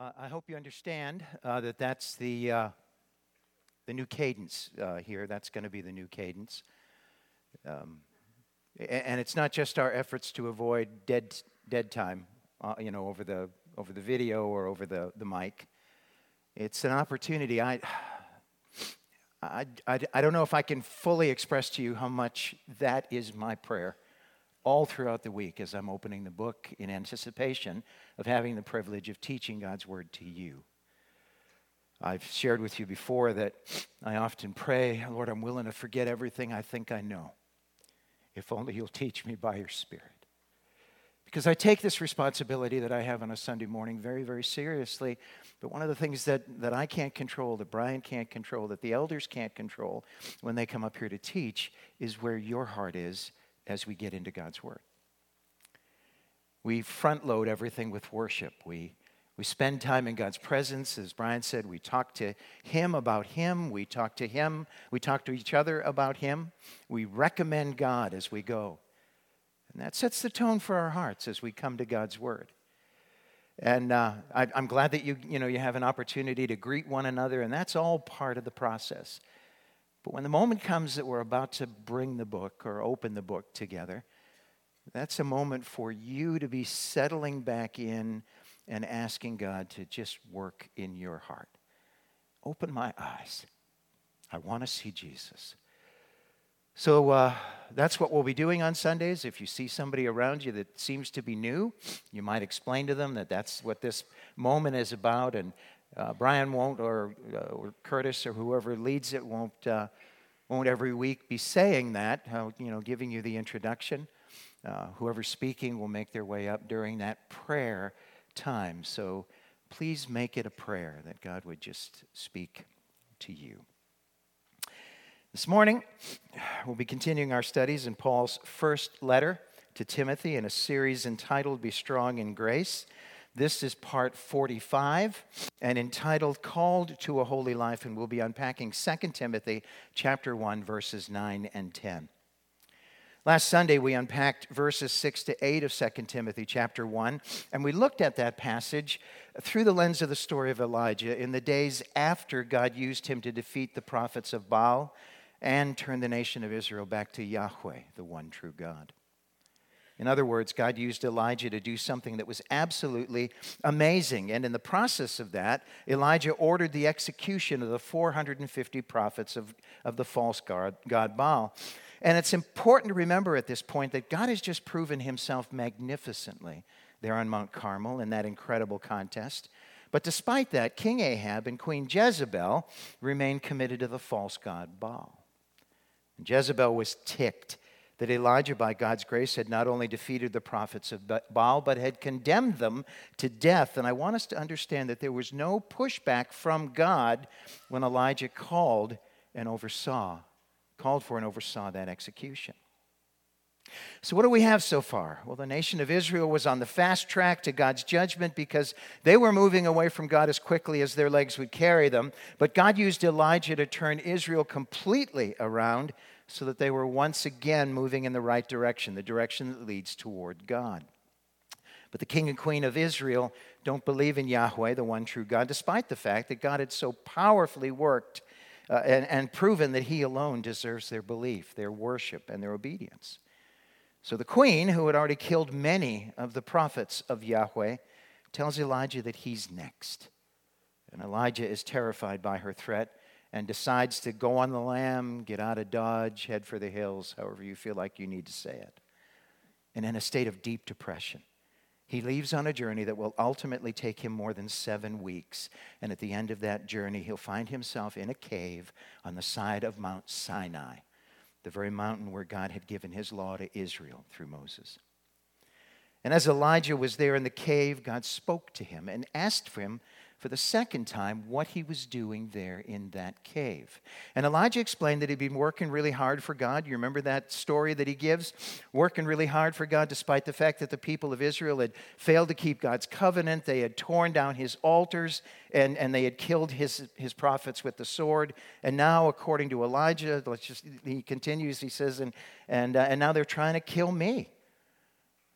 Uh, I hope you understand uh, that that's the, uh, the new cadence uh, here. That's going to be the new cadence. Um, and it's not just our efforts to avoid dead, dead time, uh, you know, over the, over the video or over the, the mic. It's an opportunity. I, I, I, I don't know if I can fully express to you how much that is my prayer all throughout the week as I'm opening the book in anticipation of having the privilege of teaching God's Word to you. I've shared with you before that I often pray, Lord, I'm willing to forget everything I think I know, if only you'll teach me by your Spirit. Because I take this responsibility that I have on a Sunday morning very, very seriously. But one of the things that, that I can't control, that Brian can't control, that the elders can't control when they come up here to teach is where your heart is as we get into God's Word. We front load everything with worship. We, we spend time in God's presence. As Brian said, we talk to Him about Him. We talk to Him. We talk to each other about Him. We recommend God as we go. And that sets the tone for our hearts as we come to God's Word. And uh, I, am glad that you, you, know, you have an opportunity to greet one another, and that's all part of the process. But when the moment comes that we're about to bring the book or open the book together, that's a moment for you to be settling back in and asking God to just work in your heart. Open my eyes. I want to see Jesus. So uh, that's what we'll be doing on Sundays. If you see somebody around you that seems to be new, you might explain to them that that's what this moment is about, and uh, Brian won't, or, uh, or, Curtis, or whoever leads it won't, uh, won't every week be saying that, you know, giving you the introduction. Uh, whoever's speaking will make their way up during that prayer time. So please make it a prayer that God would just speak to you. This morning, we'll be continuing our studies in Paul's first letter to Timothy in a series entitled Be Strong in Grace. This is part 45 and entitled Called to a Holy Life, and we'll be unpacking 2 Timothy chapter 1, verses 9 and 10. Last Sunday, we unpacked verses 6 to 8 of 2 Timothy chapter 1, and we looked at that passage through the lens of the story of Elijah in the days after God used him to defeat the prophets of Baal and turn the nation of Israel back to Yahweh, the one true God. In other words, God used Elijah to do something that was absolutely amazing. And in the process of that, Elijah ordered the execution of the 450 prophets of, of the false god, god Baal. And it's important to remember at this point that God has just proven himself magnificently there on Mount Carmel in that incredible contest. But despite that, King Ahab and Queen Jezebel remained committed to the false god Baal. And Jezebel was ticked that Elijah, by God's grace, had not only defeated the prophets of Baal, but had condemned them to death. And I want us to understand that there was no pushback from God when Elijah called and oversaw, called for and oversaw that execution. So, what do we have so far? Well, the nation of Israel was on the fast track to God's judgment because they were moving away from God as quickly as their legs would carry them. But God used Elijah to turn Israel completely around so that they were once again moving in the right direction, the direction that leads toward God. But the king and queen of Israel don't believe in Yahweh, the one true God, despite the fact that God had so powerfully worked uh, and, and proven that he alone deserves their belief, their worship, and their obedience. So the queen, who had already killed many of the prophets of Yahweh, tells Elijah that he's next. And Elijah is terrified by her threat and decides to go on the lam, get out of Dodge, head for the hills, however you feel like you need to say it. And in a state of deep depression, he leaves on a journey that will ultimately take him more than seven weeks. And at the end of that journey, he'll find himself in a cave on the side of Mount Sinai, the very mountain where God had given his law to Israel through Moses. And as Elijah was there in the cave, God spoke to him and asked for him for the second time what he was doing there in that cave. And Elijah explained that he'd been working really hard for God. You remember that story that he gives? Working really hard for God, despite the fact that the people of Israel had failed to keep God's covenant. They had torn down his altars and, and they had killed his, his prophets with the sword. And now, according to Elijah, let's just, he continues, he says, and, and, uh, and now they're trying to kill me.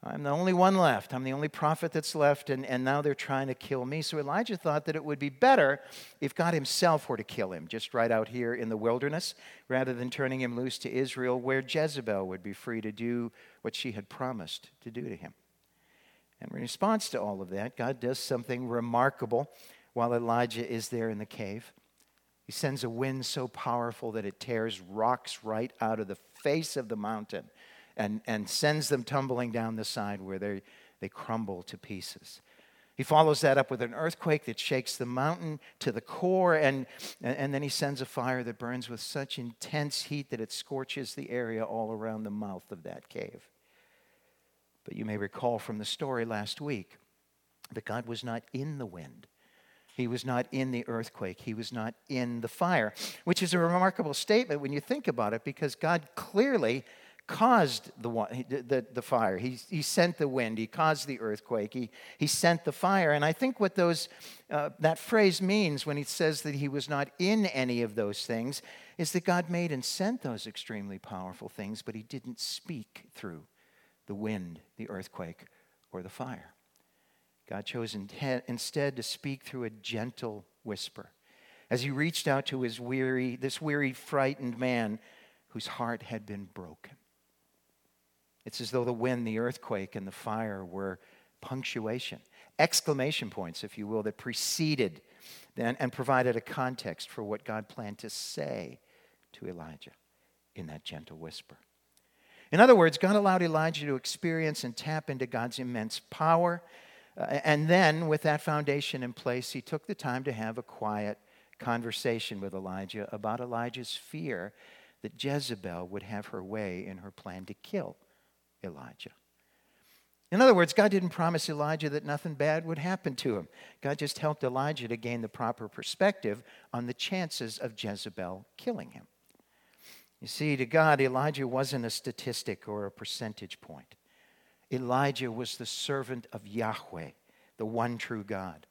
I'm the only one left. I'm the only prophet that's left, and, and now they're trying to kill me. So Elijah thought that it would be better if God himself were to kill him, just right out here in the wilderness, rather than turning him loose to Israel, where Jezebel would be free to do what she had promised to do to him. And in response to all of that, God does something remarkable while Elijah is there in the cave. He sends a wind so powerful that it tears rocks right out of the face of the mountain and, and sends them tumbling down the side where they, they crumble to pieces. He follows that up with an earthquake that shakes the mountain to the core, and, and then he sends a fire that burns with such intense heat that it scorches the area all around the mouth of that cave. But you may recall from the story last week that God was not in the wind. He was not in the earthquake. He was not in the fire, which is a remarkable statement when you think about it because God clearly caused the, the, the fire. He, he sent the wind. He caused the earthquake. He, he sent the fire. And I think what those, uh, that phrase means when he says that he was not in any of those things is that God made and sent those extremely powerful things, but he didn't speak through the wind, the earthquake, or the fire. God chose instead to speak through a gentle whisper as he reached out to his weary, this weary, frightened man whose heart had been broken. It's as though the wind, the earthquake, and the fire were punctuation, exclamation points, if you will, that preceded and, and provided a context for what God planned to say to Elijah in that gentle whisper. In other words, God allowed Elijah to experience and tap into God's immense power. Uh, and then, with that foundation in place, he took the time to have a quiet conversation with Elijah about Elijah's fear that Jezebel would have her way in her plan to kill Elijah. In other words, God didn't promise Elijah that nothing bad would happen to him. God just helped Elijah to gain the proper perspective on the chances of Jezebel killing him. You see, to God, Elijah wasn't a statistic or a percentage point. Elijah was the servant of Yahweh, the one true God.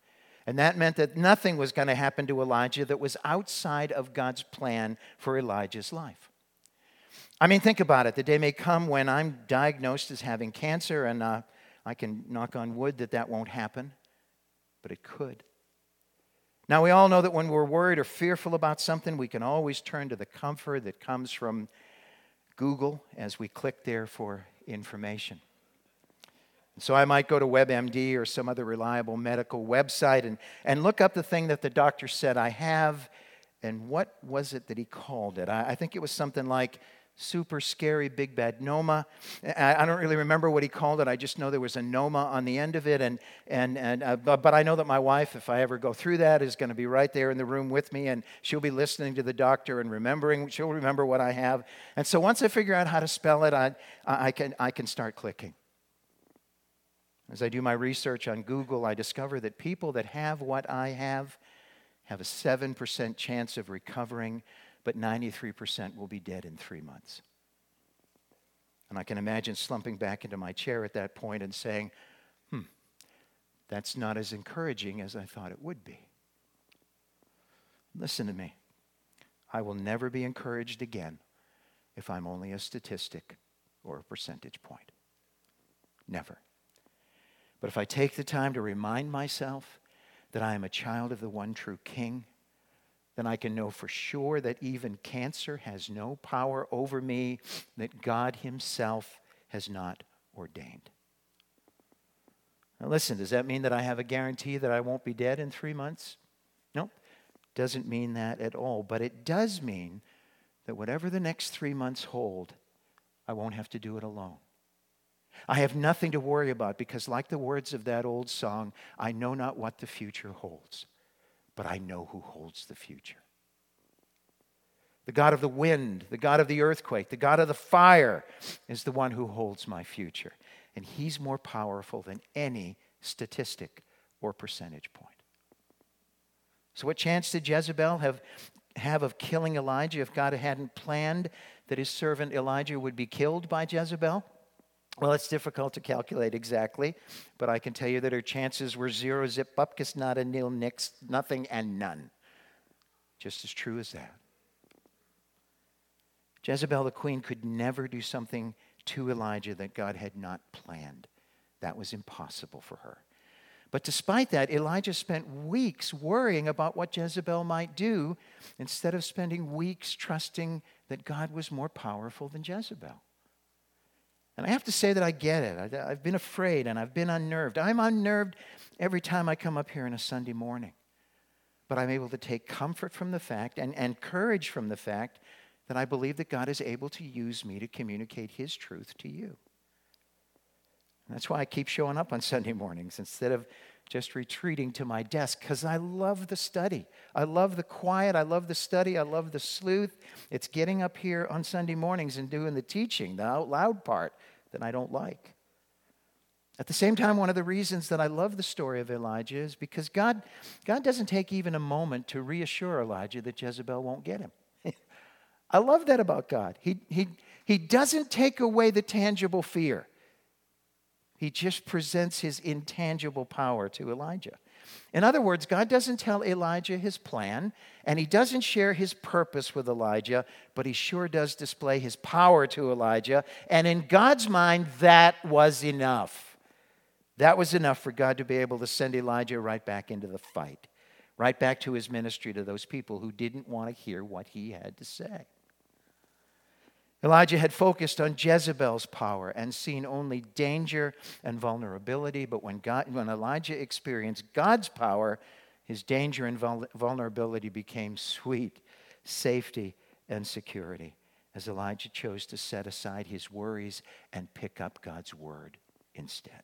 And that meant that nothing was going to happen to Elijah that was outside of God's plan for Elijah's life. I mean, think about it. The day may come when I'm diagnosed as having cancer, and uh, I can knock on wood that that won't happen, but it could. Now, we all know that when we're worried or fearful about something, we can always turn to the comfort that comes from Google as we click there for information. So I might go to WebMD or some other reliable medical website and, and look up the thing that the doctor said I have. And what was it that he called it? I, I think it was something like super scary big bad noma. I don't really remember what he called it. I just know there was a noma on the end of it. And, and, and, uh, but, but I know that my wife, if I ever go through that, is going to be right there in the room with me. And she'll be listening to the doctor and remembering. She'll remember what I have. And so once I figure out how to spell it, I, I, can, I can start clicking. As I do my research on Google, I discover that people that have what I have have a 7% chance of recovering but 93% will be dead in three months. And I can imagine slumping back into my chair at that point and saying, hmm, that's not as encouraging as I thought it would be. Listen to me. I will never be encouraged again if I'm only a statistic or a percentage point. Never. But if I take the time to remind myself that I am a child of the one true King, then I can know for sure that even cancer has no power over me that God Himself has not ordained. Now, listen, does that mean that I have a guarantee that I won't be dead in three months? No, doesn't mean that at all. But it does mean that whatever the next three months hold, I won't have to do it alone. I have nothing to worry about because, like the words of that old song, I know not what the future holds but I know who holds the future. The God of the wind, the God of the earthquake, the God of the fire is the one who holds my future. And he's more powerful than any statistic or percentage point. So, what chance did Jezebel have, have of killing Elijah if God hadn't planned that his servant Elijah would be killed by Jezebel? Well, it's difficult to calculate exactly, but I can tell you that her chances were zero, zip, bupkis, nada, nil, nix, nothing, and none. Just as true as that. Jezebel the queen could never do something to Elijah that God had not planned That was impossible for her. But despite that, Elijah spent weeks worrying about what Jezebel might do instead of spending weeks trusting that God was more powerful than Jezebel. And I have to say that I get it. I've been afraid and I've been unnerved. I'm unnerved every time I come up here on a Sunday morning. But I'm able to take comfort from the fact and, and courage from the fact that I believe that God is able to use me to communicate His truth to you. That's why I keep showing up on Sunday mornings instead of just retreating to my desk because I love the study. I love the quiet. I love the study. I love the sleuth. It's getting up here on Sunday mornings and doing the teaching, the out loud part that I don't like. At the same time, one of the reasons that I love the story of Elijah is because God, God doesn't take even a moment to reassure Elijah that Jezebel won't get him. I love that about God. He, he, he doesn't take away the tangible fear. He just presents his intangible power to Elijah. In other words, God doesn't tell Elijah his plan, and he doesn't share his purpose with Elijah, but he sure does display his power to Elijah. And in God's mind, that was enough. That was enough for God to be able to send Elijah right back into the fight, right back to his ministry to those people who didn't want to hear what he had to say. Elijah had focused on Jezebel's power and seen only danger and vulnerability, but when, God, when Elijah experienced God's power, his danger and vulnerability became sweet safety and security as Elijah chose to set aside his worries and pick up God's word instead.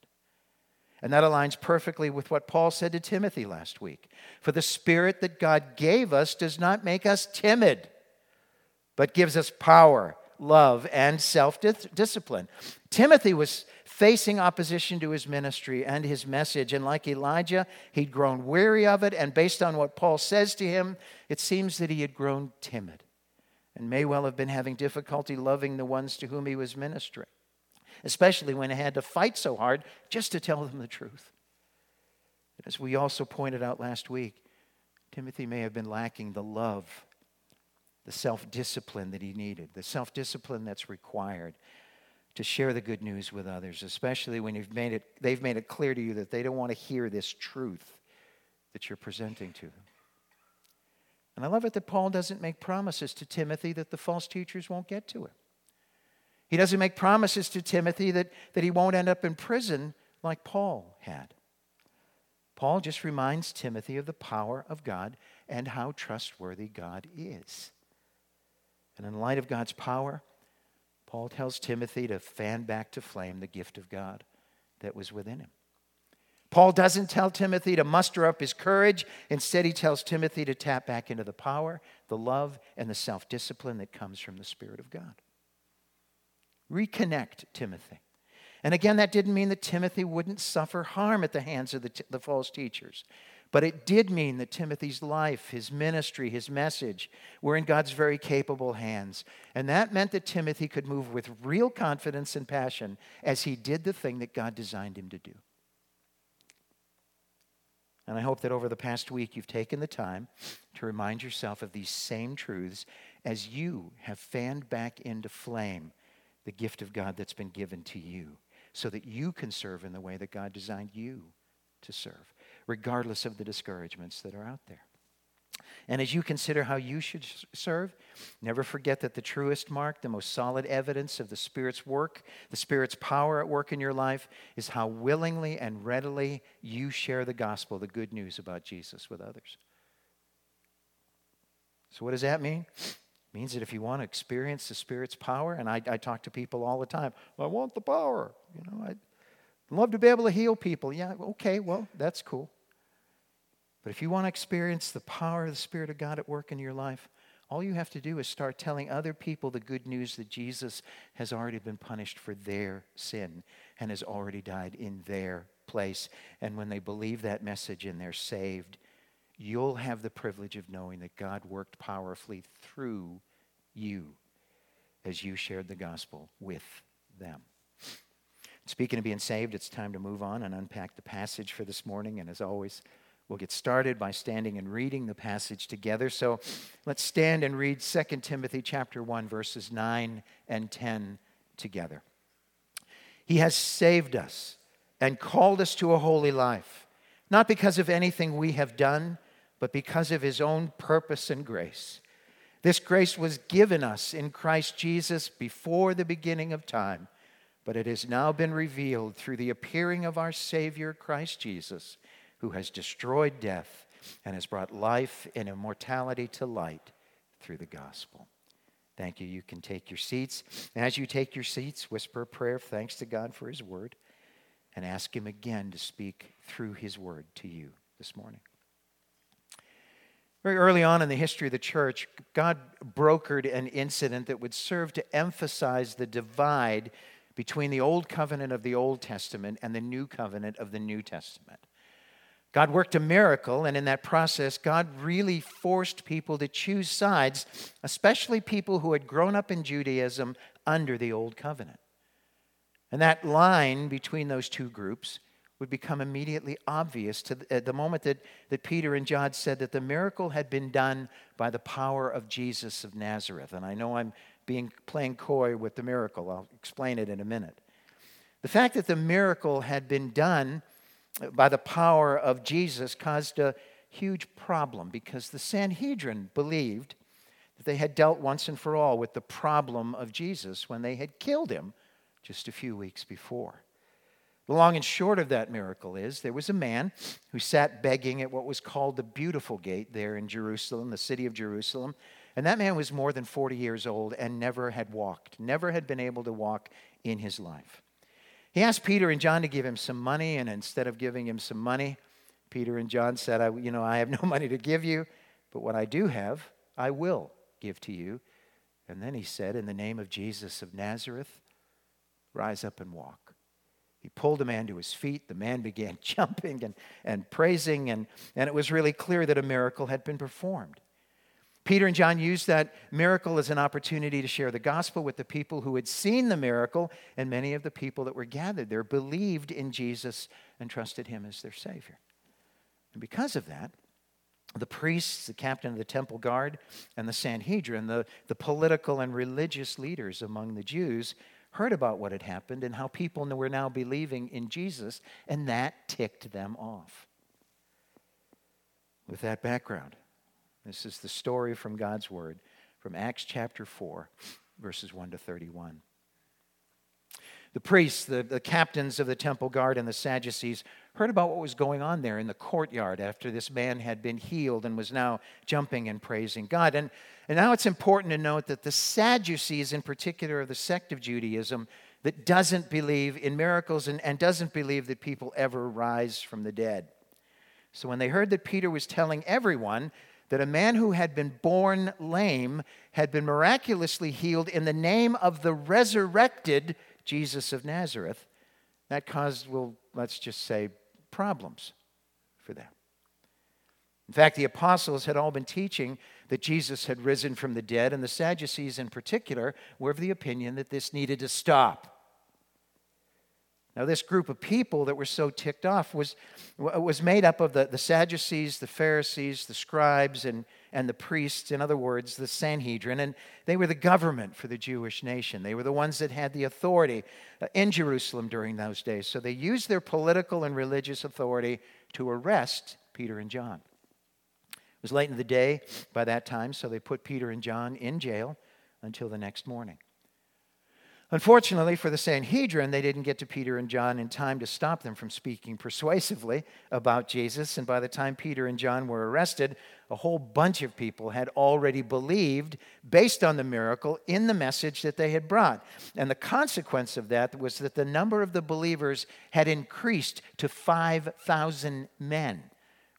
And that aligns perfectly with what Paul said to Timothy last week. For the spirit that God gave us does not make us timid, but gives us power love, and self discipline. Timothy was facing opposition to his ministry and his message, and like Elijah, he'd grown weary of it, and based on what Paul says to him, it seems that he had grown timid and may well have been having difficulty loving the ones to whom he was ministering, especially when he had to fight so hard just to tell them the truth. As we also pointed out last week, Timothy may have been lacking the love the self discipline that he needed, the self discipline that's required to share the good news with others, especially when you've made it, they've made it clear to you that they don't want to hear this truth that you're presenting to them. And I love it that Paul doesn't make promises to Timothy that the false teachers won't get to him. He doesn't make promises to Timothy that, that he won't end up in prison like Paul had. Paul just reminds Timothy of the power of God and how trustworthy God is. And in light of God's power, Paul tells Timothy to fan back to flame the gift of God that was within him. Paul doesn't tell Timothy to muster up his courage. Instead, he tells Timothy to tap back into the power, the love, and the self discipline that comes from the Spirit of God. Reconnect Timothy. And again, that didn't mean that Timothy wouldn't suffer harm at the hands of the, t- the false teachers. But it did mean that Timothy's life, his ministry, his message were in God's very capable hands. And that meant that Timothy could move with real confidence and passion as he did the thing that God designed him to do. And I hope that over the past week you've taken the time to remind yourself of these same truths as you have fanned back into flame the gift of God that's been given to you so that you can serve in the way that God designed you to serve regardless of the discouragements that are out there. And as you consider how you should serve, never forget that the truest mark, the most solid evidence of the Spirit's work, the Spirit's power at work in your life, is how willingly and readily you share the gospel, the good news about Jesus with others. So, what does that mean? It means that if you want to experience the Spirit's power, and I, I talk to people all the time, I want the power. You know, I'd love to be able to heal people. Yeah, okay, well, that's cool. But if you want to experience the power of the Spirit of God at work in your life, all you have to do is start telling other people the good news that Jesus has already been punished for their sin and has already died in their place. And when they believe that message and they're saved, you'll have the privilege of knowing that God worked powerfully through you as you shared the gospel with them. Speaking of being saved, it's time to move on and unpack the passage for this morning. And as always, We'll get started by standing and reading the passage together. So let's stand and read 2 Timothy chapter 1 verses 9 and 10 together. He has saved us and called us to a holy life, not because of anything we have done, but because of his own purpose and grace. This grace was given us in Christ Jesus before the beginning of time, but it has now been revealed through the appearing of our Savior, Christ Jesus, who has destroyed death and has brought life and immortality to light through the gospel. Thank you. You can take your seats. As you take your seats, whisper a prayer of thanks to God for His word and ask Him again to speak through His word to you this morning. Very early on in the history of the church, God brokered an incident that would serve to emphasize the divide between the Old Covenant of the Old Testament and the New Covenant of the New Testament. God worked a miracle, and in that process, God really forced people to choose sides, especially people who had grown up in Judaism under the Old Covenant. And that line between those two groups would become immediately obvious to the, at the moment that, that Peter and John said that the miracle had been done by the power of Jesus of Nazareth. And I know I'm being playing coy with the miracle. I'll explain it in a minute. The fact that the miracle had been done by the power of Jesus caused a huge problem because the Sanhedrin believed that they had dealt once and for all with the problem of Jesus when they had killed him just a few weeks before. The long and short of that miracle is there was a man who sat begging at what was called the Beautiful Gate there in Jerusalem, the city of Jerusalem. And that man was more than 40 years old and never had walked, never had been able to walk in his life. He asked Peter and John to give him some money, and instead of giving him some money, Peter and John said, I, You know, I have no money to give you, but what I do have, I will give to you. And then he said, In the name of Jesus of Nazareth, rise up and walk. He pulled the man to his feet. The man began jumping and, and praising, and, and it was really clear that a miracle had been performed. Peter and John used that miracle as an opportunity to share the gospel with the people who had seen the miracle, and many of the people that were gathered there believed in Jesus and trusted him as their Savior. And because of that, the priests, the captain of the temple guard, and the Sanhedrin, the, the political and religious leaders among the Jews, heard about what had happened and how people were now believing in Jesus, and that ticked them off. With that background, this is the story from God's Word from Acts chapter 4, verses 1 to 31. The priests, the, the captains of the temple guard, and the Sadducees heard about what was going on there in the courtyard after this man had been healed and was now jumping and praising God. And, and now it's important to note that the Sadducees, in particular, are the sect of Judaism that doesn't believe in miracles and, and doesn't believe that people ever rise from the dead. So when they heard that Peter was telling everyone that a man who had been born lame had been miraculously healed in the name of the resurrected Jesus of Nazareth, that caused, well, let's just say, problems for them. In fact, the apostles had all been teaching that Jesus had risen from the dead, and the Sadducees in particular were of the opinion that this needed to stop. Now, this group of people that were so ticked off was, was made up of the, the Sadducees, the Pharisees, the scribes, and, and the priests, in other words, the Sanhedrin. And they were the government for the Jewish nation. They were the ones that had the authority uh, in Jerusalem during those days. So they used their political and religious authority to arrest Peter and John. It was late in the day by that time, so they put Peter and John in jail until the next morning. Unfortunately for the Sanhedrin, they didn't get to Peter and John in time to stop them from speaking persuasively about Jesus. And by the time Peter and John were arrested, a whole bunch of people had already believed, based on the miracle, in the message that they had brought. And the consequence of that was that the number of the believers had increased to 5,000 men.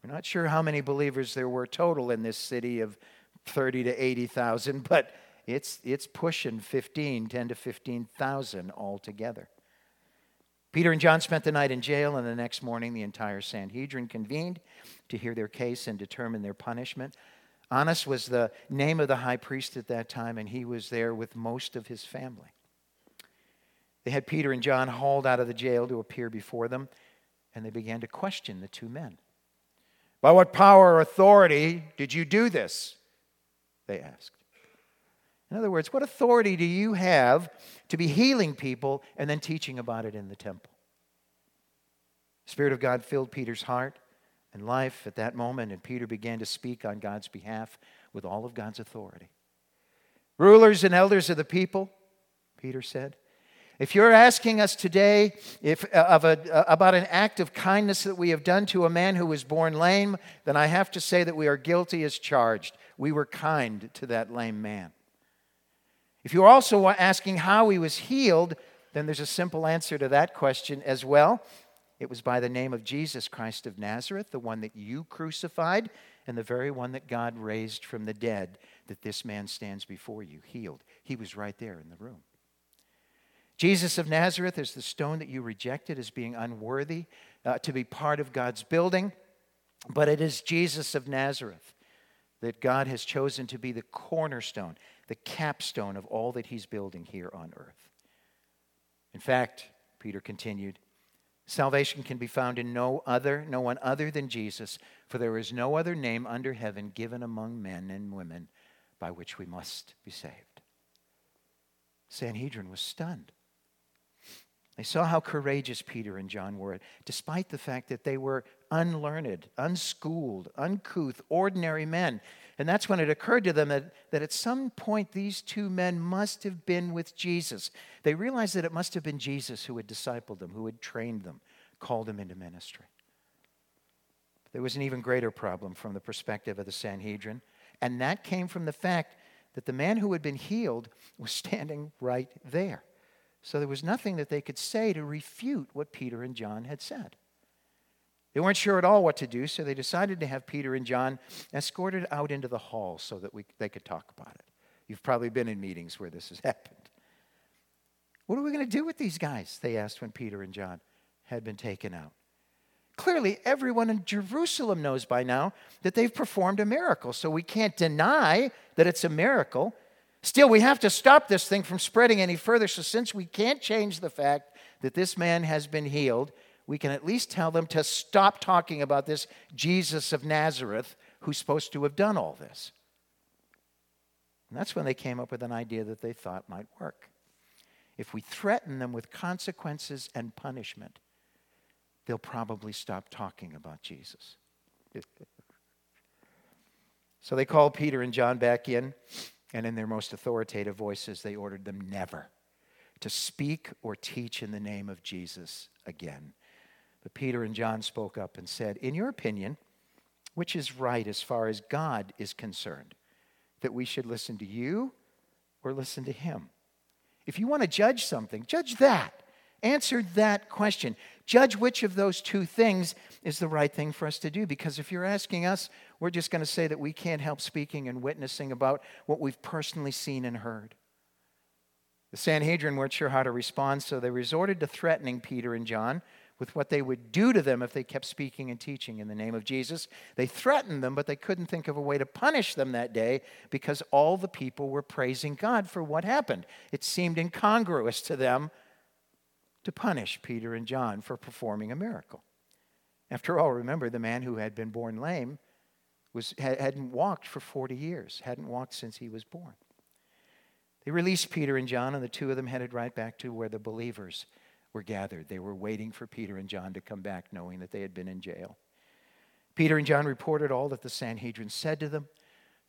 We're not sure how many believers there were total in this city of 30 to 80,000, but it's, it's pushing 15, 10 to 15,000 altogether. Peter and John spent the night in jail, and the next morning the entire Sanhedrin convened to hear their case and determine their punishment. Annas was the name of the high priest at that time, and he was there with most of his family. They had Peter and John hauled out of the jail to appear before them, and they began to question the two men. By what power or authority did you do this? They asked. In other words, what authority do you have to be healing people and then teaching about it in the temple? The Spirit of God filled Peter's heart and life at that moment, and Peter began to speak on God's behalf with all of God's authority. Rulers and elders of the people, Peter said, if you're asking us today if, uh, of a, uh, about an act of kindness that we have done to a man who was born lame, then I have to say that we are guilty as charged. We were kind to that lame man. If you're also asking how he was healed, then there's a simple answer to that question as well. It was by the name of Jesus Christ of Nazareth, the one that you crucified, and the very one that God raised from the dead, that this man stands before you, healed. He was right there in the room. Jesus of Nazareth is the stone that you rejected as being unworthy uh, to be part of God's building, but it is Jesus of Nazareth that God has chosen to be the cornerstone, the capstone of all that He's building here on earth. In fact, Peter continued, salvation can be found in no other, no one other than Jesus, for there is no other name under heaven given among men and women by which we must be saved. Sanhedrin was stunned. They saw how courageous Peter and John were, despite the fact that they were unlearned, unschooled, uncouth, ordinary men. And that's when it occurred to them that, that at some point these two men must have been with Jesus. They realized that it must have been Jesus who had discipled them, who had trained them, called them into ministry. But there was an even greater problem from the perspective of the Sanhedrin, and that came from the fact that the man who had been healed was standing right there. So there was nothing that they could say to refute what Peter and John had said. They weren't sure at all what to do, so they decided to have Peter and John escorted out into the hall so that we, they could talk about it. You've probably been in meetings where this has happened. What are we going to do with these guys? They asked when Peter and John had been taken out. Clearly, everyone in Jerusalem knows by now that they've performed a miracle, so we can't deny that it's a miracle. Still, we have to stop this thing from spreading any further. So, since we can't change the fact that this man has been healed, we can at least tell them to stop talking about this Jesus of Nazareth who's supposed to have done all this. And that's when they came up with an idea that they thought might work. If we threaten them with consequences and punishment, they'll probably stop talking about Jesus. so they called Peter and John back in. And in their most authoritative voices, they ordered them never to speak or teach in the name of Jesus again. But Peter and John spoke up and said, In your opinion, which is right as far as God is concerned? That we should listen to you or listen to him? If you want to judge something, judge that. Answer that question. Judge which of those two things is the right thing for us to do. Because if you're asking us, we're just going to say that we can't help speaking and witnessing about what we've personally seen and heard. The Sanhedrin weren't sure how to respond, so they resorted to threatening Peter and John with what they would do to them if they kept speaking and teaching in the name of Jesus. They threatened them, but they couldn't think of a way to punish them that day because all the people were praising God for what happened. It seemed incongruous to them to punish Peter and John for performing a miracle. After all, remember the man who had been born lame was, hadn't walked for 40 years, hadn't walked since he was born. They released Peter and John, and the two of them headed right back to where the believers were gathered. They were waiting for Peter and John to come back, knowing that they had been in jail. Peter and John reported all that the Sanhedrin said to them,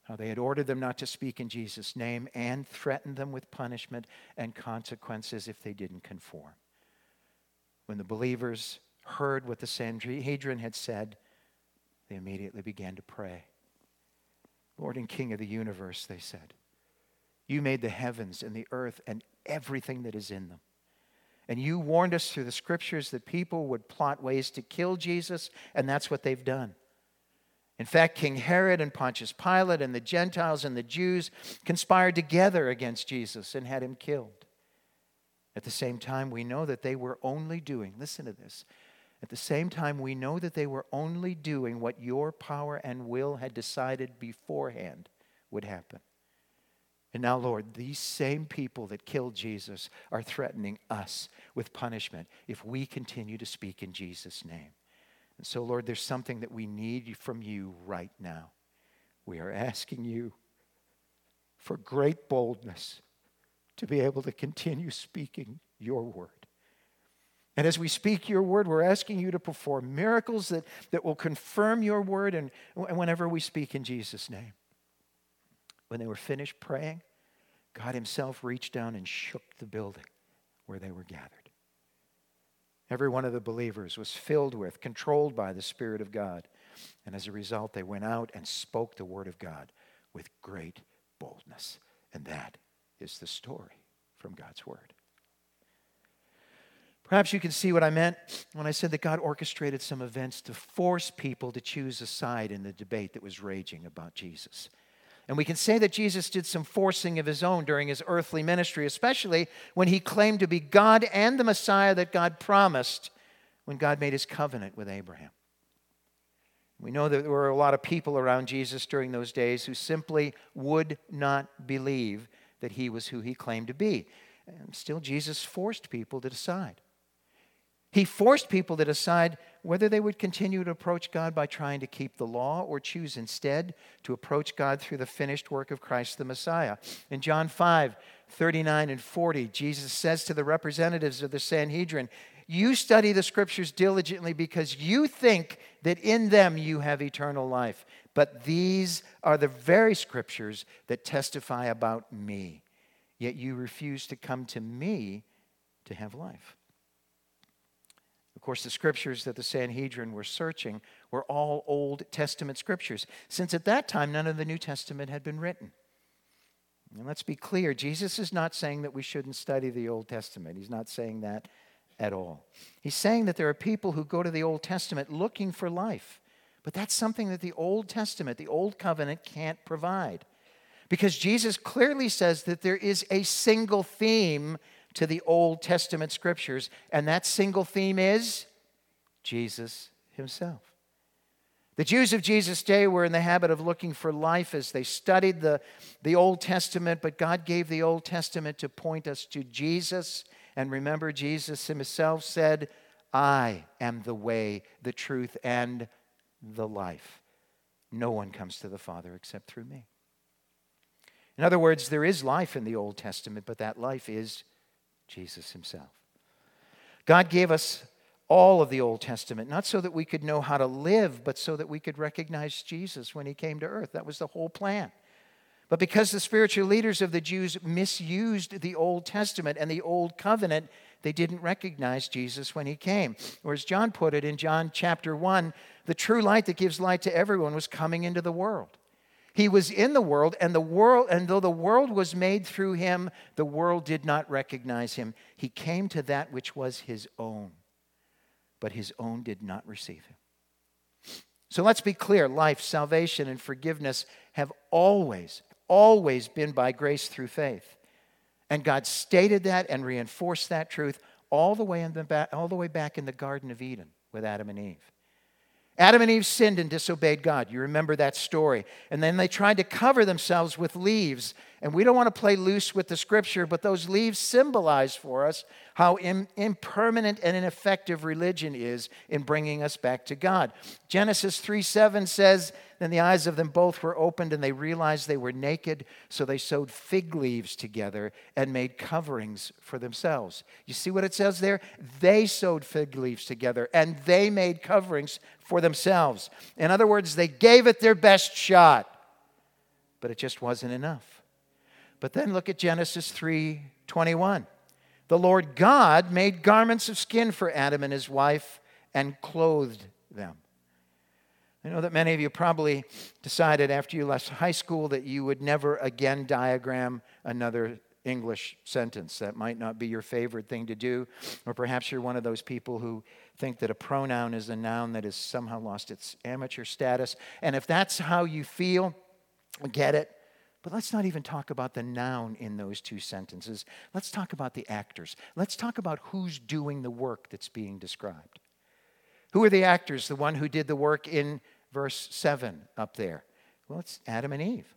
how they had ordered them not to speak in Jesus' name, and threatened them with punishment and consequences if they didn't conform. When the believers heard what the Sanhedrin had said, they immediately began to pray. Lord and King of the universe, they said, you made the heavens and the earth and everything that is in them. And you warned us through the scriptures that people would plot ways to kill Jesus, and that's what they've done. In fact, King Herod and Pontius Pilate and the Gentiles and the Jews conspired together against Jesus and had him killed. At the same time, we know that they were only doing, listen to this. At the same time, we know that they were only doing what your power and will had decided beforehand would happen. And now, Lord, these same people that killed Jesus are threatening us with punishment if we continue to speak in Jesus' name. And so, Lord, there's something that we need from you right now. We are asking you for great boldness to be able to continue speaking your word. And as we speak your word, we're asking you to perform miracles that, that will confirm your word and, and whenever we speak in Jesus' name. When they were finished praying, God Himself reached down and shook the building where they were gathered. Every one of the believers was filled with, controlled by the Spirit of God. And as a result, they went out and spoke the word of God with great boldness. And that is the story from God's word. Perhaps you can see what I meant when I said that God orchestrated some events to force people to choose a side in the debate that was raging about Jesus. And we can say that Jesus did some forcing of his own during his earthly ministry, especially when he claimed to be God and the Messiah that God promised when God made his covenant with Abraham. We know that there were a lot of people around Jesus during those days who simply would not believe that he was who he claimed to be. And still, Jesus forced people to decide. He forced people to decide whether they would continue to approach God by trying to keep the law or choose instead to approach God through the finished work of Christ the Messiah. In John 5 39 and 40, Jesus says to the representatives of the Sanhedrin, You study the scriptures diligently because you think that in them you have eternal life. But these are the very scriptures that testify about me. Yet you refuse to come to me to have life. Of course, the scriptures that the Sanhedrin were searching were all Old Testament scriptures, since at that time none of the New Testament had been written. And let's be clear Jesus is not saying that we shouldn't study the Old Testament. He's not saying that at all. He's saying that there are people who go to the Old Testament looking for life, but that's something that the Old Testament, the Old Covenant, can't provide. Because Jesus clearly says that there is a single theme to the Old Testament scriptures, and that single theme is Jesus himself. The Jews of Jesus' day were in the habit of looking for life as they studied the, the Old Testament, but God gave the Old Testament to point us to Jesus. And remember, Jesus himself said, I am the way, the truth, and the life. No one comes to the Father except through me. In other words, there is life in the Old Testament, but that life is Jesus himself. God gave us all of the Old Testament, not so that we could know how to live, but so that we could recognize Jesus when he came to earth. That was the whole plan. But because the spiritual leaders of the Jews misused the Old Testament and the Old Covenant, they didn't recognize Jesus when he came. Or as John put it in John chapter 1, the true light that gives light to everyone was coming into the world. He was in the world, and the world, and though the world was made through him, the world did not recognize him. He came to that which was his own, but his own did not receive him. So let's be clear life, salvation, and forgiveness have always, always been by grace through faith. And God stated that and reinforced that truth all the way, in the back, all the way back in the Garden of Eden with Adam and Eve. Adam and Eve sinned and disobeyed God. You remember that story. And then they tried to cover themselves with leaves. And we don't want to play loose with the scripture, but those leaves symbolize for us how impermanent and ineffective religion is in bringing us back to God. Genesis 3 7 says, Then the eyes of them both were opened, and they realized they were naked, so they sewed fig leaves together and made coverings for themselves. You see what it says there? They sewed fig leaves together and they made coverings for themselves. In other words, they gave it their best shot, but it just wasn't enough. But then look at Genesis 3 21 the Lord God made garments of skin for Adam and his wife and clothed them. I know that many of you probably decided after you left high school that you would never again diagram another English sentence. That might not be your favorite thing to do. Or perhaps you're one of those people who think that a pronoun is a noun that has somehow lost its amateur status. And if that's how you feel, get it. But let's not even talk about the noun in those two sentences. Let's talk about the actors. Let's talk about who's doing the work that's being described. Who are the actors? The one who did the work in verse 7 up there. Well, it's Adam and Eve.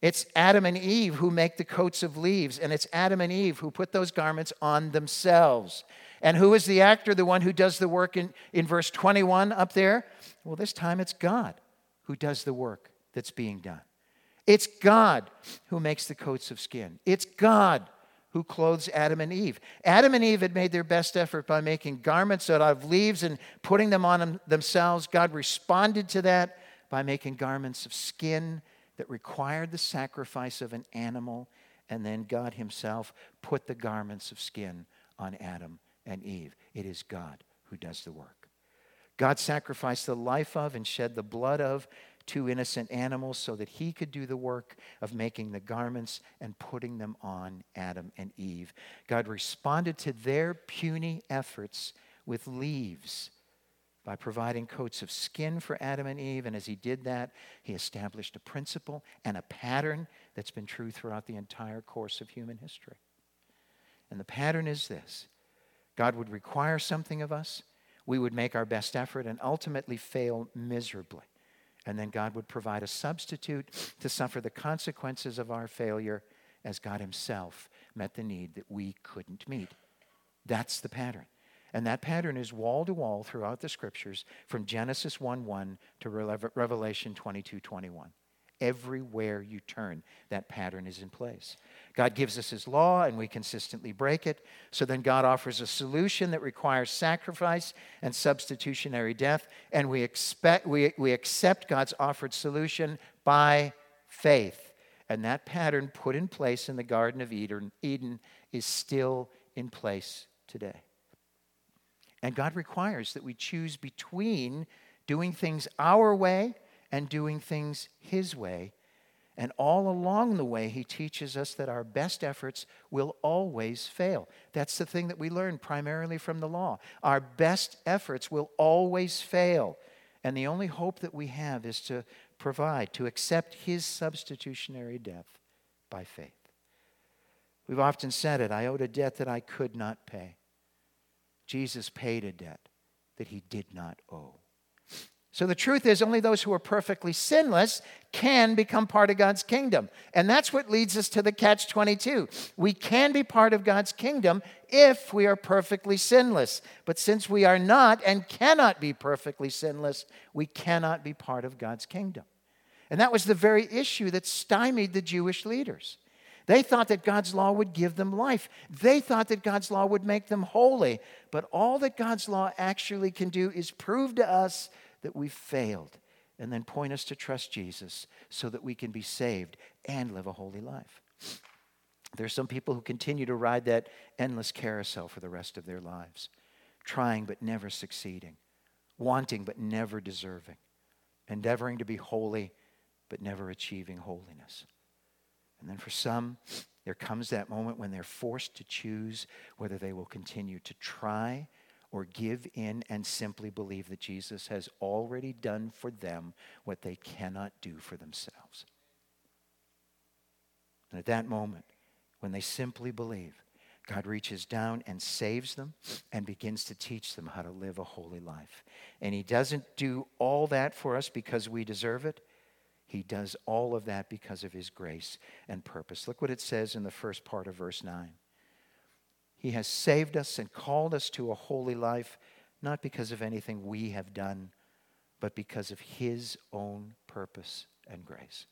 It's Adam and Eve who make the coats of leaves, and it's Adam and Eve who put those garments on themselves. And who is the actor, the one who does the work in, in verse 21 up there? Well, this time it's God who does the work that's being done. It's God who makes the coats of skin. It's God who clothes Adam and Eve. Adam and Eve had made their best effort by making garments out of leaves and putting them on them themselves. God responded to that by making garments of skin that required the sacrifice of an animal. And then God Himself put the garments of skin on Adam and Eve. It is God who does the work. God sacrificed the life of and shed the blood of two innocent animals so that he could do the work of making the garments and putting them on Adam and Eve. God responded to their puny efforts with leaves by providing coats of skin for Adam and Eve. And as he did that, he established a principle and a pattern that's been true throughout the entire course of human history. And the pattern is this God would require something of us, we would make our best effort, and ultimately fail miserably. And then God would provide a substitute to suffer the consequences of our failure as God Himself met the need that we couldn't meet. That's the pattern. And that pattern is wall to wall throughout the scriptures from Genesis 1 1 to Revelation 22 21. Everywhere you turn, that pattern is in place. God gives us His law and we consistently break it. So then God offers a solution that requires sacrifice and substitutionary death. And we, expect, we, we accept God's offered solution by faith. And that pattern put in place in the Garden of Eden, Eden is still in place today. And God requires that we choose between doing things our way and doing things His way. And all along the way, He teaches us that our best efforts will always fail. That's the thing that we learn primarily from the law. Our best efforts will always fail. And the only hope that we have is to provide, to accept His substitutionary death by faith. We've often said it I owed a debt that I could not pay. Jesus paid a debt that He did not owe. So the truth is, only those who are perfectly sinless can become part of God's kingdom. And that's what leads us to the catch 22. We can be part of God's kingdom if we are perfectly sinless. But since we are not and cannot be perfectly sinless, we cannot be part of God's kingdom. And that was the very issue that stymied the Jewish leaders. They thought that God's law would give them life. They thought that God's law would make them holy. But all that God's law actually can do is prove to us that we've failed and then point us to trust Jesus so that we can be saved and live a holy life. There are some people who continue to ride that endless carousel for the rest of their lives, trying but never succeeding, wanting but never deserving, endeavoring to be holy but never achieving holiness. And then for some, there comes that moment when they're forced to choose whether they will continue to try or give in and simply believe that Jesus has already done for them what they cannot do for themselves. And at that moment, when they simply believe, God reaches down and saves them and begins to teach them how to live a holy life. And He doesn't do all that for us because we deserve it. He does all of that because of His grace and purpose. Look what it says in the first part of verse 9. He has saved us and called us to a holy life, not because of anything we have done, but because of His own purpose and grace.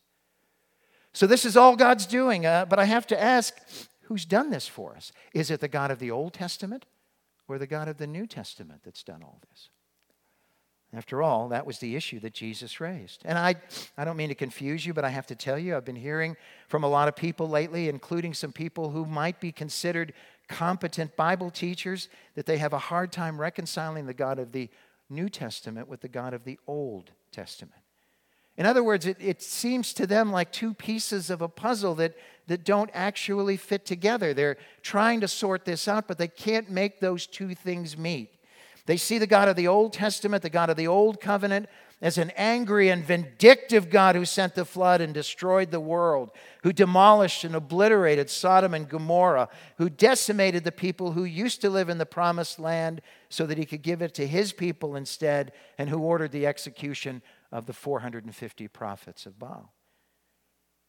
So, this is all God's doing, uh, but I have to ask who's done this for us? Is it the God of the Old Testament or the God of the New Testament that's done all this? After all, that was the issue that Jesus raised. And I, I don't mean to confuse you, but I have to tell you, I've been hearing from a lot of people lately, including some people who might be considered competent Bible teachers that they have a hard time reconciling the God of the New Testament with the God of the Old Testament. In other words, it, it seems to them like two pieces of a puzzle that, that don't actually fit together. They're trying to sort this out, but they can't make those two things meet. They see the God of the Old Testament, the God of the Old Covenant, as an angry and vindictive God who sent the flood and destroyed the world, who demolished and obliterated Sodom and Gomorrah, who decimated the people who used to live in the promised land so that he could give it to his people instead, and who ordered the execution of the 450 prophets of Baal.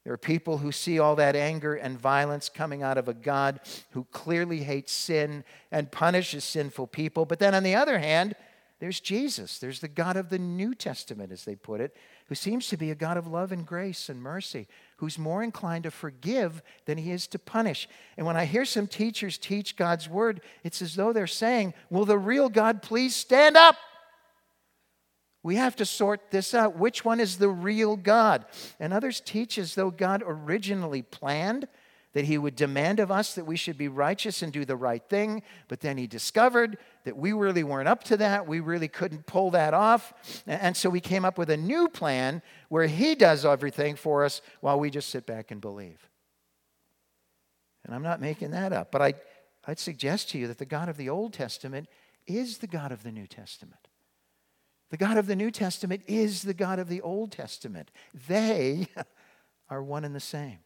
There are people who see all that anger and violence coming out of a God who clearly hates sin and punishes sinful people. But then on the other hand, there's Jesus. There's the God of the New Testament, as they put it, who seems to be a God of love and grace and mercy, who's more inclined to forgive than he is to punish. And when I hear some teachers teach God's word, it's as though they're saying, Will the real God please stand up? We have to sort this out. Which one is the real God? And others teach as though God originally planned that he would demand of us that we should be righteous and do the right thing, but then he discovered that we really weren't up to that. We really couldn't pull that off. And so we came up with a new plan where he does everything for us while we just sit back and believe. And I'm not making that up, but I, I'd suggest to you that the God of the Old Testament is the God of the New Testament. The God of the New Testament is the God of the Old Testament. They are one and the same.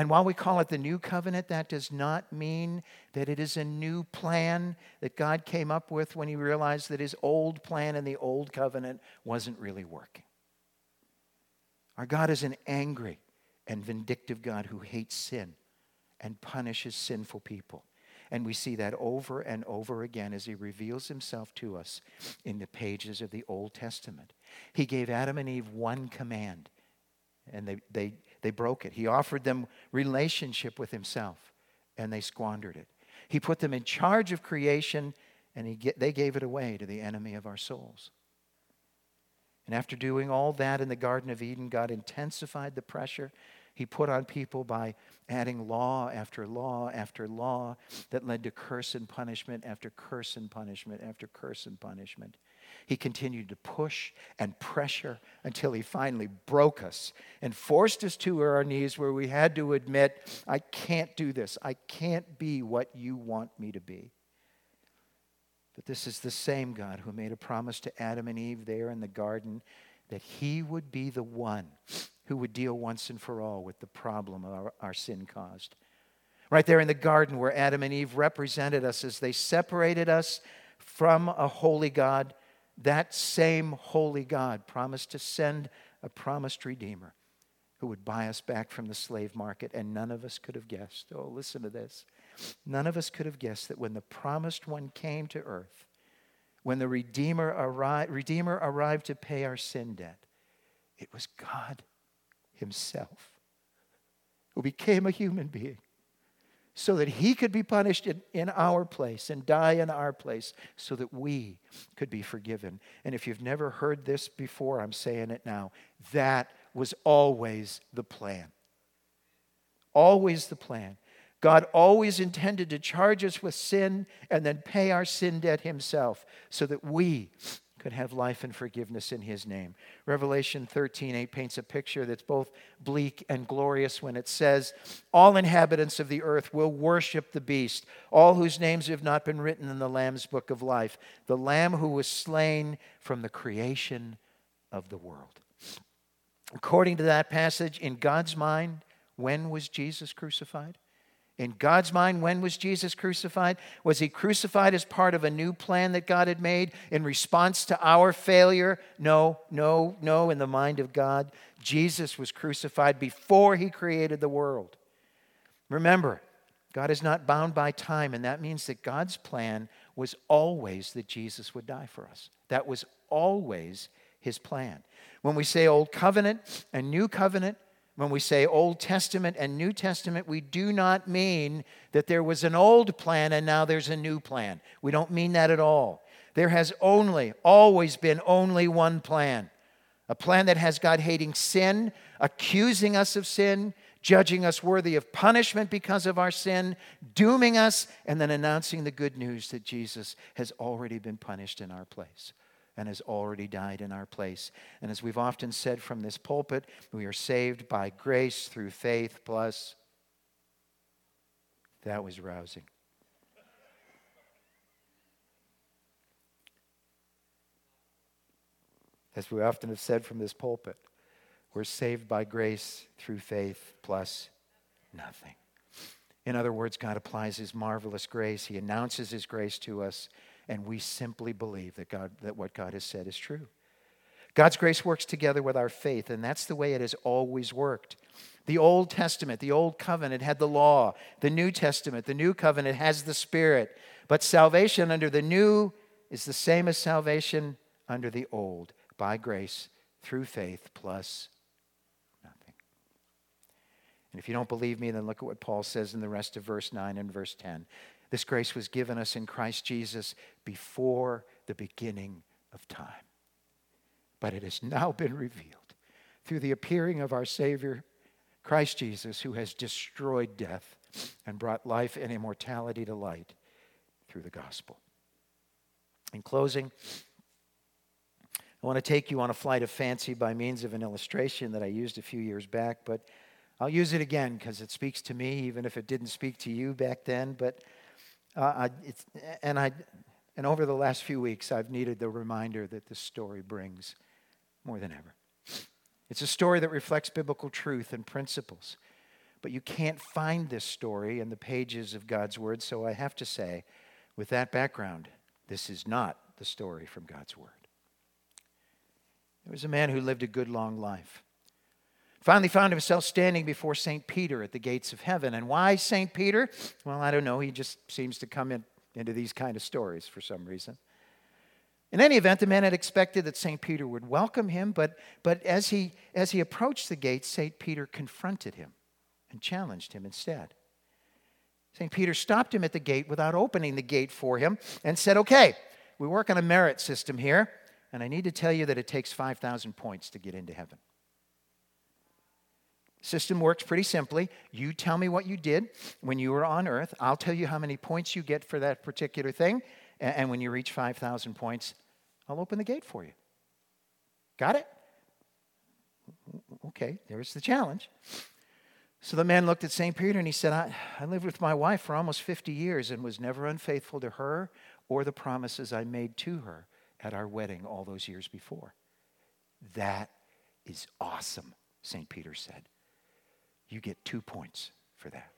And while we call it the new covenant, that does not mean that it is a new plan that God came up with when he realized that his old plan in the old covenant wasn't really working. Our God is an angry and vindictive God who hates sin and punishes sinful people. And we see that over and over again as he reveals himself to us in the pages of the Old Testament. He gave Adam and Eve one command, and they, they they broke it. He offered them relationship with himself, and they squandered it. He put them in charge of creation, and he get, they gave it away to the enemy of our souls. And after doing all that in the Garden of Eden, God intensified the pressure he put on people by adding law after law after law that led to curse and punishment after curse and punishment after curse and punishment. He continued to push and pressure until he finally broke us and forced us to our knees where we had to admit, I can't do this. I can't be what you want me to be. But this is the same God who made a promise to Adam and Eve there in the garden that he would be the one who would deal once and for all with the problem our, our sin caused. Right there in the garden where Adam and Eve represented us as they separated us from a holy God that same holy God promised to send a promised Redeemer who would buy us back from the slave market, and none of us could have guessed. Oh, listen to this. None of us could have guessed that when the promised one came to earth, when the Redeemer arrived, Redeemer arrived to pay our sin debt, it was God Himself who became a human being so that he could be punished in, in, our place and die in our place so that we could be forgiven. And if you've never heard this before, I'm saying it now. That was always the plan. Always the plan. God always intended to charge us with sin and then pay our sin debt himself so that we could have life and forgiveness in his name. Revelation 13 8 paints a picture that's both bleak and glorious when it says, All inhabitants of the earth will worship the beast, all whose names have not been written in the Lamb's book of life, the Lamb who was slain from the creation of the world. According to that passage, in God's mind, when was Jesus crucified? In God's mind, when was Jesus crucified? Was he crucified as part of a new plan that God had made in response to our failure? No, no, no. In the mind of God, Jesus was crucified before he created the world. Remember, God is not bound by time, and that means that God's plan was always that Jesus would die for us. That was always his plan. When we say Old Covenant and New Covenant, when we say Old Testament and New Testament, we do not mean that there was an old plan and now there's a new plan. We don't mean that at all. There has only, always been only one plan a plan that has God hating sin, accusing us of sin, judging us worthy of punishment because of our sin, dooming us, and then announcing the good news that Jesus has already been punished in our place and has already died in our place. And as we've often said from this pulpit, we are saved by grace through faith plus. That was rousing. As we often have said from this pulpit, we're saved by grace through faith plus nothing. In other words, God applies His marvelous grace. He announces His grace to us, and we simply believe that, God, that what God has said is true. God's grace works together with our faith, and that's the way it has always worked. The Old Testament, the Old Covenant had the law. The New Testament, the New Covenant has the Spirit. But salvation under the New is the same as salvation under the old, by grace, through faith, plus nothing. And if you don't believe me, then look at what Paul says in the rest of verse 9 and verse 10. This grace was given us in Christ Jesus before the beginning of time. But it has now been revealed through the appearing of our Savior, Christ Jesus, who has destroyed death and brought life and immortality to light through the gospel. In closing, I want to take you on a flight of fancy by means of an illustration that I used a few years back, but I'll use it again because it speaks to me, even if it didn't speak to you back then. But uh, I, and I, and over the last few weeks, I've needed the reminder that this story brings more than ever. It's a story that reflects biblical truth and principles. But you can't find this story in the pages of God's Word, so I have to say, with that background, this is not the story from God's Word. There was a man who lived a good long life. Finally, found himself standing before St. Peter at the gates of heaven. And why St. Peter? Well, I don't know. He just seems to come in, into these kind of stories for some reason. In any event, the man had expected that St. Peter would welcome him, but, but as, he, as he approached the gate, St. Peter confronted him and challenged him instead. St. Peter stopped him at the gate without opening the gate for him and said, Okay, we work on a merit system here, and I need to tell you that it takes 5,000 points to get into heaven. System works pretty simply. You tell me what you did when you were on earth. I'll tell you how many points you get for that particular thing. And when you reach 5,000 points, I'll open the gate for you. Got it? Okay, there's the challenge. So the man looked at St. Peter and he said, I, I lived with my wife for almost 50 years and was never unfaithful to her or the promises I made to her at our wedding all those years before. That is awesome, St. Peter said. You get two points for that.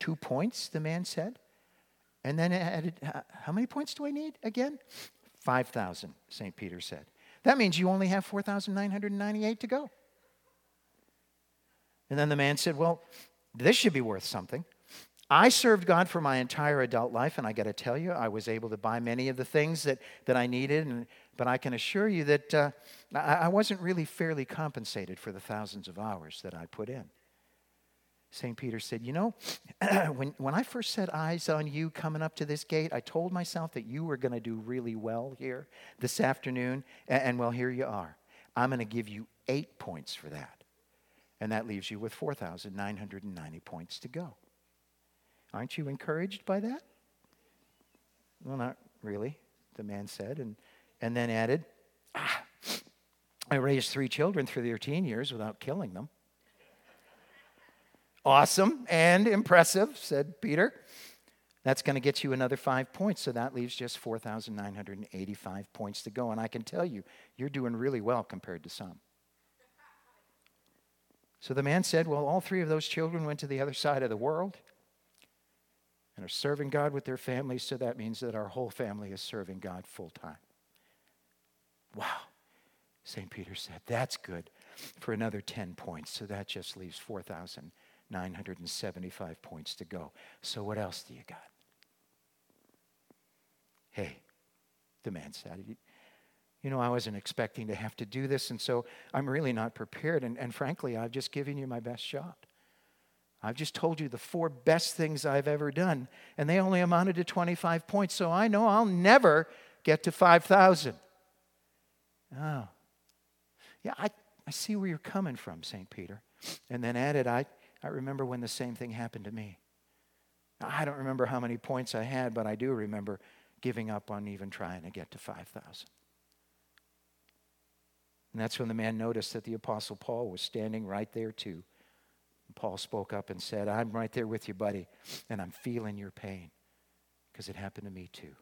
Two points, the man said. And then added, How many points do I need again? 5,000, St. Peter said. That means you only have 4,998 to go. And then the man said, Well, this should be worth something. I served God for my entire adult life, and I got to tell you, I was able to buy many of the things that, that I needed, and, but I can assure you that uh, I, wasn't really fairly compensated for the thousands of hours that I put in. St. Peter said, You know, when, when I first set eyes on you coming up to this gate, I told myself that you were going to do really well here this afternoon. And, and well, here you are. I'm going to give you eight points for that. And that leaves you with 4,990 points to go. Aren't you encouraged by that? Well, not really, the man said, and, and then added, ah, I raised three children through their teen years without killing them. Awesome and impressive, said Peter. That's going to get you another five points, so that leaves just 4,985 points to go. And I can tell you, you're doing really well compared to some. So the man said, Well, all three of those children went to the other side of the world and are serving God with their families, so that means that our whole family is serving God full time. Wow. St. Peter said, That's good for another 10 points, so that just leaves 4,975 points to go. So what else do you got? Hey, the man said, you know, I wasn't expecting to have to do this, and so I'm really not prepared. And, and frankly, I've just given you my best shot. I've just told you the four best things I've ever done, and they only amounted to 25 points, so I know I'll never get to 5,000. Oh. Yeah, I, I see where you're coming from, St. Peter. And then added, I, I remember when the same thing happened to me. I don't remember how many points I had, but I do remember giving up on even trying to get to 5,000. And that's when the man noticed that the Apostle Paul was standing right there, too. And Paul spoke up and said, I'm right there with you, buddy, and I'm feeling your pain because it happened to me, too.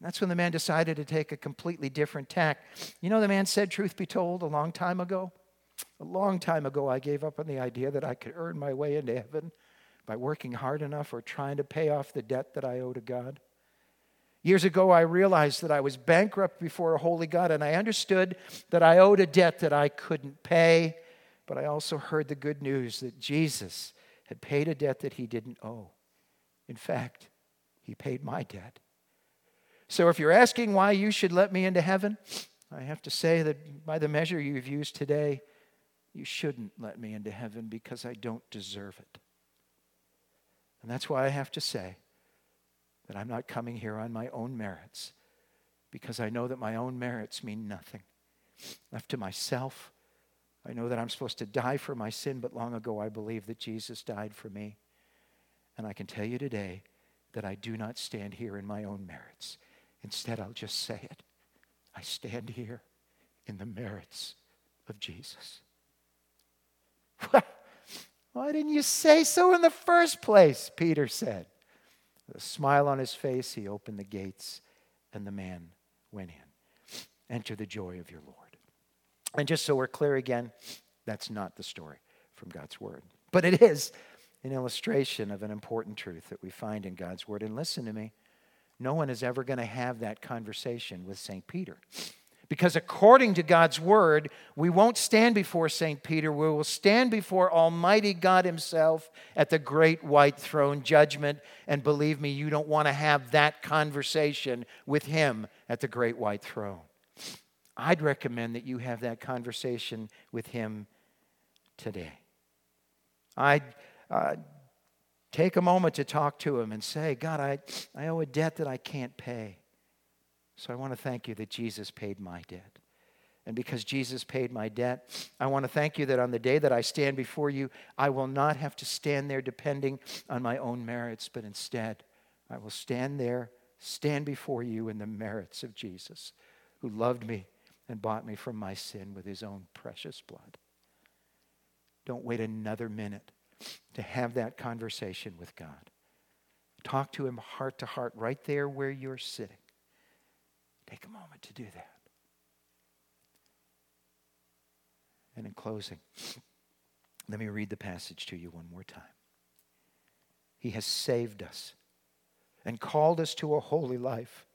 That's when the man decided to take a completely different tack. You know, the man said, truth be told, a long time ago, a long time ago, I gave up on the idea that I could earn my way into heaven by working hard enough or trying to pay off the debt that I owe to God. Years ago, I realized that I was bankrupt before a holy God, and I understood that I owed a debt that I couldn't pay. But I also heard the good news that Jesus had paid a debt that he didn't owe. In fact, he paid my debt. So if you're asking why you should let me into heaven, I have to say that by the measure you've used today, you shouldn't let me into heaven because I don't deserve it. And that's why I have to say that I'm not coming here on my own merits because I know that my own merits mean nothing. Left to myself, I know that I'm supposed to die for my sin, but long ago I believed that Jesus died for me. And I can tell you today that I do not stand here in my own merits. Instead, I'll just say it. I stand here in the merits of Jesus. Why didn't you say so in the first place? Peter said. With a smile on his face, he opened the gates, and the man went in. Enter the joy of your Lord. And just so we're clear again, that's not the story from God's Word. But it is an illustration of an important truth that we find in God's Word. And listen to me no one is ever going to have that conversation with St. Peter. Because according to God's word, we won't stand before St. Peter. We will stand before Almighty God Himself at the great white throne judgment. And believe me, you don't want to have that conversation with Him at the great white throne. I'd recommend that you have that conversation with Him today. I'd uh, Take a moment to talk to Him and say, God, I, I owe a debt that I can't pay. So I want to thank you that Jesus paid my debt. And because Jesus paid my debt, I want to thank you that on the day that I stand before you, I will not have to stand there depending on my own merits, but instead, I will stand there, stand before you in the merits of Jesus, who loved me and bought me from my sin with his own precious blood. Don't wait another minute to have that conversation with God. Talk to Him heart to heart right there where you're sitting. Take a moment to do that. And in closing, let me read the passage to you one more time. He has saved us and called us to a holy life,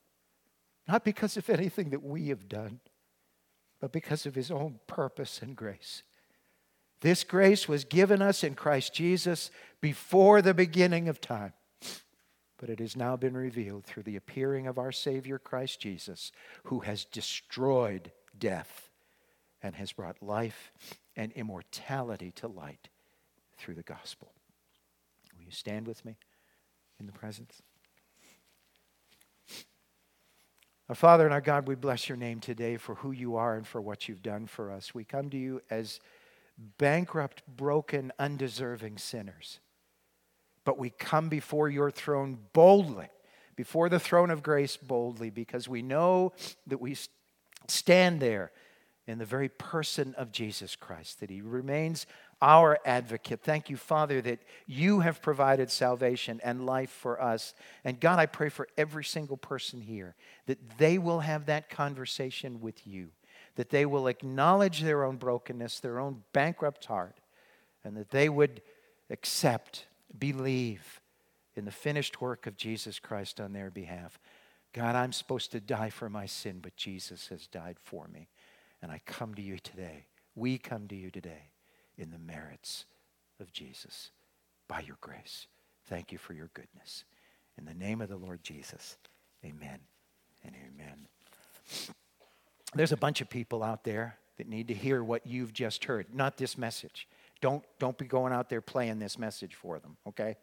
not because of anything that we have done, but because of His own purpose and grace. This grace was given us in Christ Jesus before the beginning of time. But it has now been revealed through the appearing of our Savior Christ Jesus, who has destroyed death and has brought life and immortality to light through the gospel. Will you stand with me in the presence? Our Father and our God, we bless your name today for who you are and for what you've done for us. We come to you as bankrupt, broken, undeserving sinners. But we come before your throne boldly, before the throne of grace boldly, because we know that we stand there in the very person of Jesus Christ, that he remains our advocate. Thank you, Father, that you have provided salvation and life for us. And God, I pray for every single person here that they will have that conversation with you that they will acknowledge their own brokenness, their own bankrupt heart, and that they would accept, believe in the finished work of Jesus Christ on their behalf. God, I'm supposed to die for my sin, but Jesus has died for me. And I come to you today. We come to you today in the merits of Jesus by your grace. Thank you for your goodness. In the name of the Lord Jesus, amen and amen. There's a bunch of people out there that need to hear what you've just heard, not this message. Don't, don't be going out there playing this message for them, okay?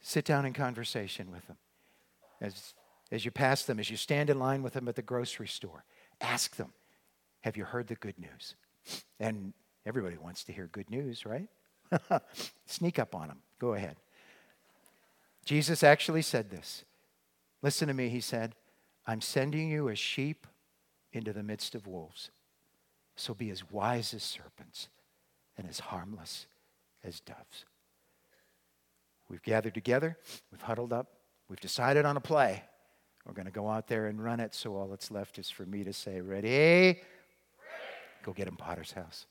Sit down in conversation with them. As, as you pass them, as you stand in line with them at the grocery store, ask them, Have you heard the good news? And everybody wants to hear good news, right? Sneak up on them. Go ahead. Jesus actually said this. Listen to me, he said. I'm sending you as sheep into the midst of wolves. So be as wise as serpents and as harmless as doves. We've gathered together, we've huddled up, we've decided on a play. We're going to go out there and run it, so all that's left is for me to say, Ready? Ready. Go get him, Potter's house.